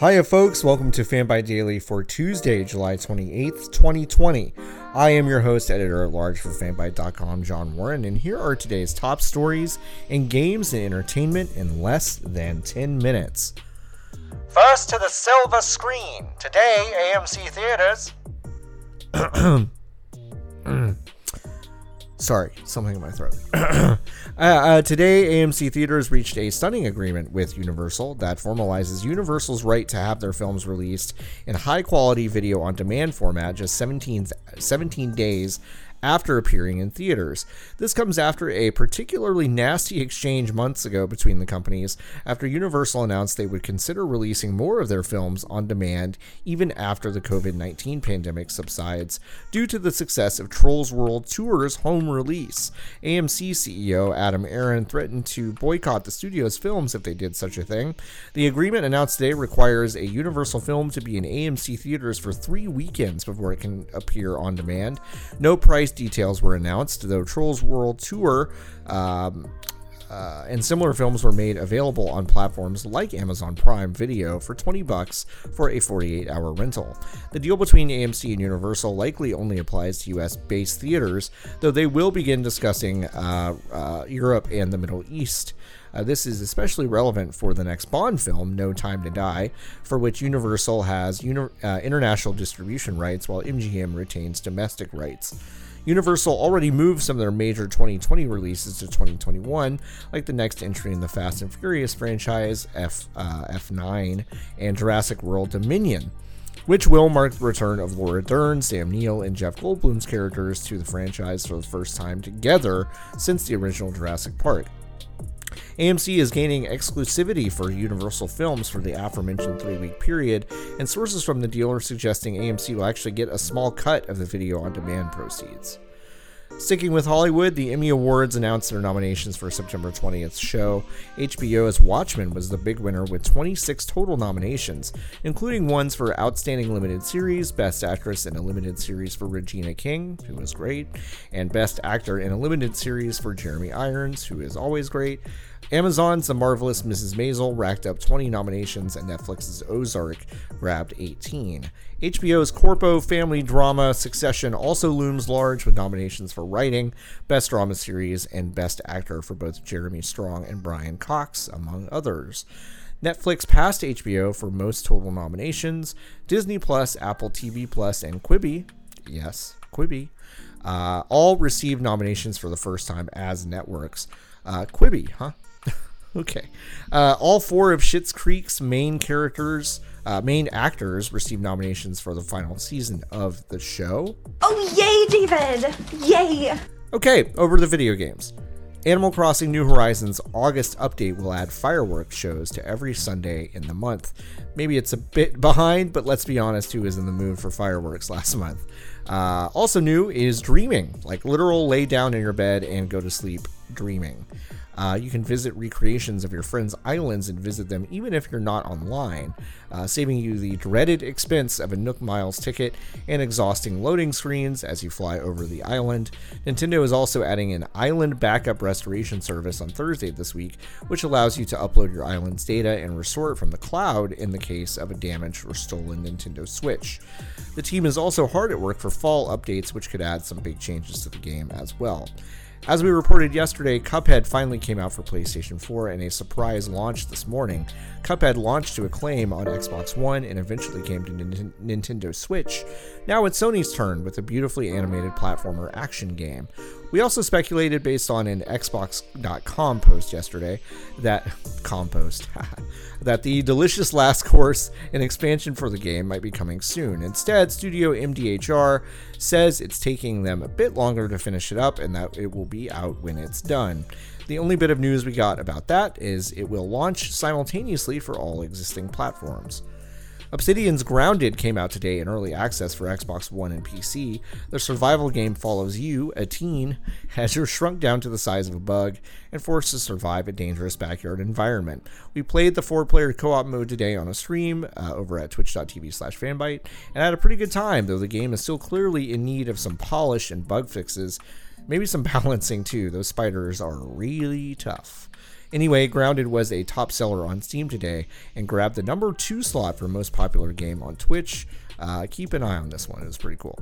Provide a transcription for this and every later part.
Hiya, folks. Welcome to Fanbyte Daily for Tuesday, July 28th, 2020. I am your host, editor at large for fanbyte.com, John Warren, and here are today's top stories in games and entertainment in less than 10 minutes. First to the silver screen. Today, AMC Theaters. Sorry, something in my throat. uh, uh, today, AMC Theaters reached a stunning agreement with Universal that formalizes Universal's right to have their films released in high quality video on demand format just 17, 17 days after appearing in theaters. This comes after a particularly nasty exchange months ago between the companies after Universal announced they would consider releasing more of their films on demand even after the COVID 19 pandemic subsides due to the success of Trolls World Tour's home release. AMC CEO Adam Aron threatened to boycott the studio's films if they did such a thing. The agreement announced today requires a Universal film to be in AMC theaters for three weekends before it can appear on demand. No price details were announced, though Trolls World Tour um, uh, and similar films were made available on platforms like Amazon Prime Video for 20 bucks for a 48-hour rental. The deal between AMC and Universal likely only applies to US-based theaters, though they will begin discussing uh, uh, Europe and the Middle East. Uh, this is especially relevant for the next Bond film, No Time to Die, for which Universal has uni- uh, international distribution rights while MGM retains domestic rights. Universal already moved some of their major 2020 releases to 2021, like the next entry in the Fast and Furious franchise, F, uh, F9, and Jurassic World Dominion, which will mark the return of Laura Dern, Sam Neill, and Jeff Goldblum's characters to the franchise for the first time together since the original Jurassic Park. AMC is gaining exclusivity for Universal Films for the aforementioned three week period, and sources from the deal are suggesting AMC will actually get a small cut of the video on demand proceeds. Sticking with Hollywood, the Emmy Awards announced their nominations for September 20th show. HBO's Watchmen was the big winner with 26 total nominations, including ones for Outstanding Limited Series, Best Actress in a Limited Series for Regina King, who was great, and Best Actor in a Limited Series for Jeremy Irons, who is always great. Amazon's The Marvelous Mrs. Maisel racked up 20 nominations, and Netflix's Ozark grabbed 18. HBO's Corpo family drama Succession also looms large with nominations for writing, Best Drama Series, and Best Actor for both Jeremy Strong and Brian Cox, among others. Netflix passed HBO for most total nominations. Disney Plus, Apple TV Plus, and Quibi, yes, Quibi, uh, all received nominations for the first time as networks. Uh, Quibi, huh? Okay. Uh, all four of Schitt's Creek's main characters, uh, main actors, received nominations for the final season of the show. Oh, yay, David! Yay! Okay, over to the video games. Animal Crossing New Horizons August update will add fireworks shows to every Sunday in the month. Maybe it's a bit behind, but let's be honest, who was in the mood for fireworks last month? Uh, also new is dreaming, like literal lay down in your bed and go to sleep dreaming. Uh, you can visit recreations of your friends' islands and visit them even if you're not online, uh, saving you the dreaded expense of a Nook Miles ticket and exhausting loading screens as you fly over the island. Nintendo is also adding an island backup restoration service on Thursday this week, which allows you to upload your island's data and restore it from the cloud in the case of a damaged or stolen Nintendo Switch. The team is also hard at work for fall updates, which could add some big changes to the game as well. As we reported yesterday, Cuphead finally came out for PlayStation 4 and a surprise launch this morning. Cuphead launched to acclaim on Xbox One and eventually came to N- Nintendo Switch. Now it's Sony's turn with a beautifully animated platformer action game. We also speculated based on an Xbox.com post yesterday that compost that the delicious last course and expansion for the game might be coming soon. Instead, Studio MDHR says it's taking them a bit longer to finish it up and that it will be out when it's done. The only bit of news we got about that is it will launch simultaneously for all existing platforms. Obsidian's Grounded came out today in early access for Xbox One and PC. The survival game follows you, a teen, as you're shrunk down to the size of a bug and forced to survive a dangerous backyard environment. We played the four-player co-op mode today on a stream uh, over at twitch.tv slash fanbyte and had a pretty good time, though the game is still clearly in need of some polish and bug fixes. Maybe some balancing too. Those spiders are really tough. Anyway, Grounded was a top seller on Steam today and grabbed the number two slot for most popular game on Twitch. Uh, keep an eye on this one; it was pretty cool.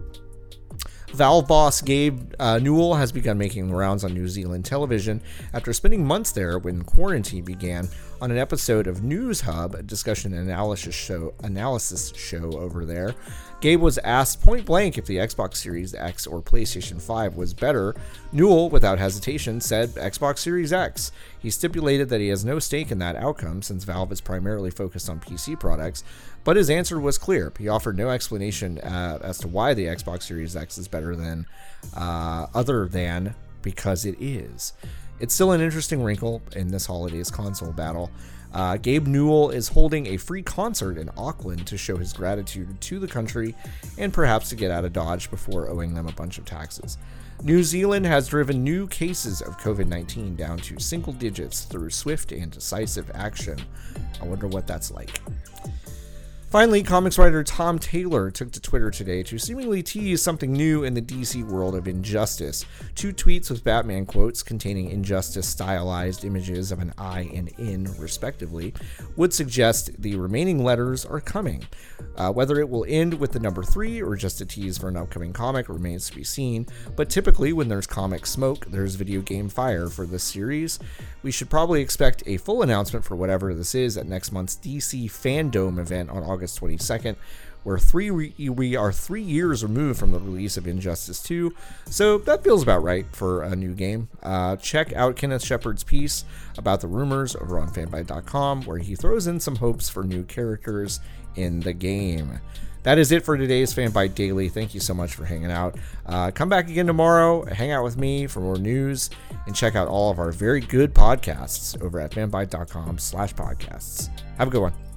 Valve boss Gabe uh, Newell has begun making rounds on New Zealand television after spending months there when quarantine began on an episode of Newshub, a discussion analysis show analysis show over there. Gabe was asked point blank if the Xbox Series X or PlayStation 5 was better. Newell, without hesitation, said Xbox Series X. He stipulated that he has no stake in that outcome since Valve is primarily focused on PC products, but his answer was clear. He offered no explanation uh, as to why the Xbox Series X is better than, uh, other than because it is. It's still an interesting wrinkle in this holiday's console battle. Uh, Gabe Newell is holding a free concert in Auckland to show his gratitude to the country and perhaps to get out of Dodge before owing them a bunch of taxes. New Zealand has driven new cases of COVID 19 down to single digits through swift and decisive action. I wonder what that's like. Finally, comics writer Tom Taylor took to Twitter today to seemingly tease something new in the DC world of injustice. Two tweets with Batman quotes containing injustice stylized images of an I and N, respectively, would suggest the remaining letters are coming. Uh, whether it will end with the number three or just a tease for an upcoming comic remains to be seen, but typically, when there's comic smoke, there's video game fire for this series. We should probably expect a full announcement for whatever this is at next month's DC Fandome event on August. August 22nd, where three we are three years removed from the release of Injustice 2. So that feels about right for a new game. Uh, check out Kenneth Shepard's piece about the rumors over on fanbyte.com, where he throws in some hopes for new characters in the game. That is it for today's Fanbyte Daily. Thank you so much for hanging out. Uh, come back again tomorrow, hang out with me for more news, and check out all of our very good podcasts over at fanbyte.com slash podcasts. Have a good one.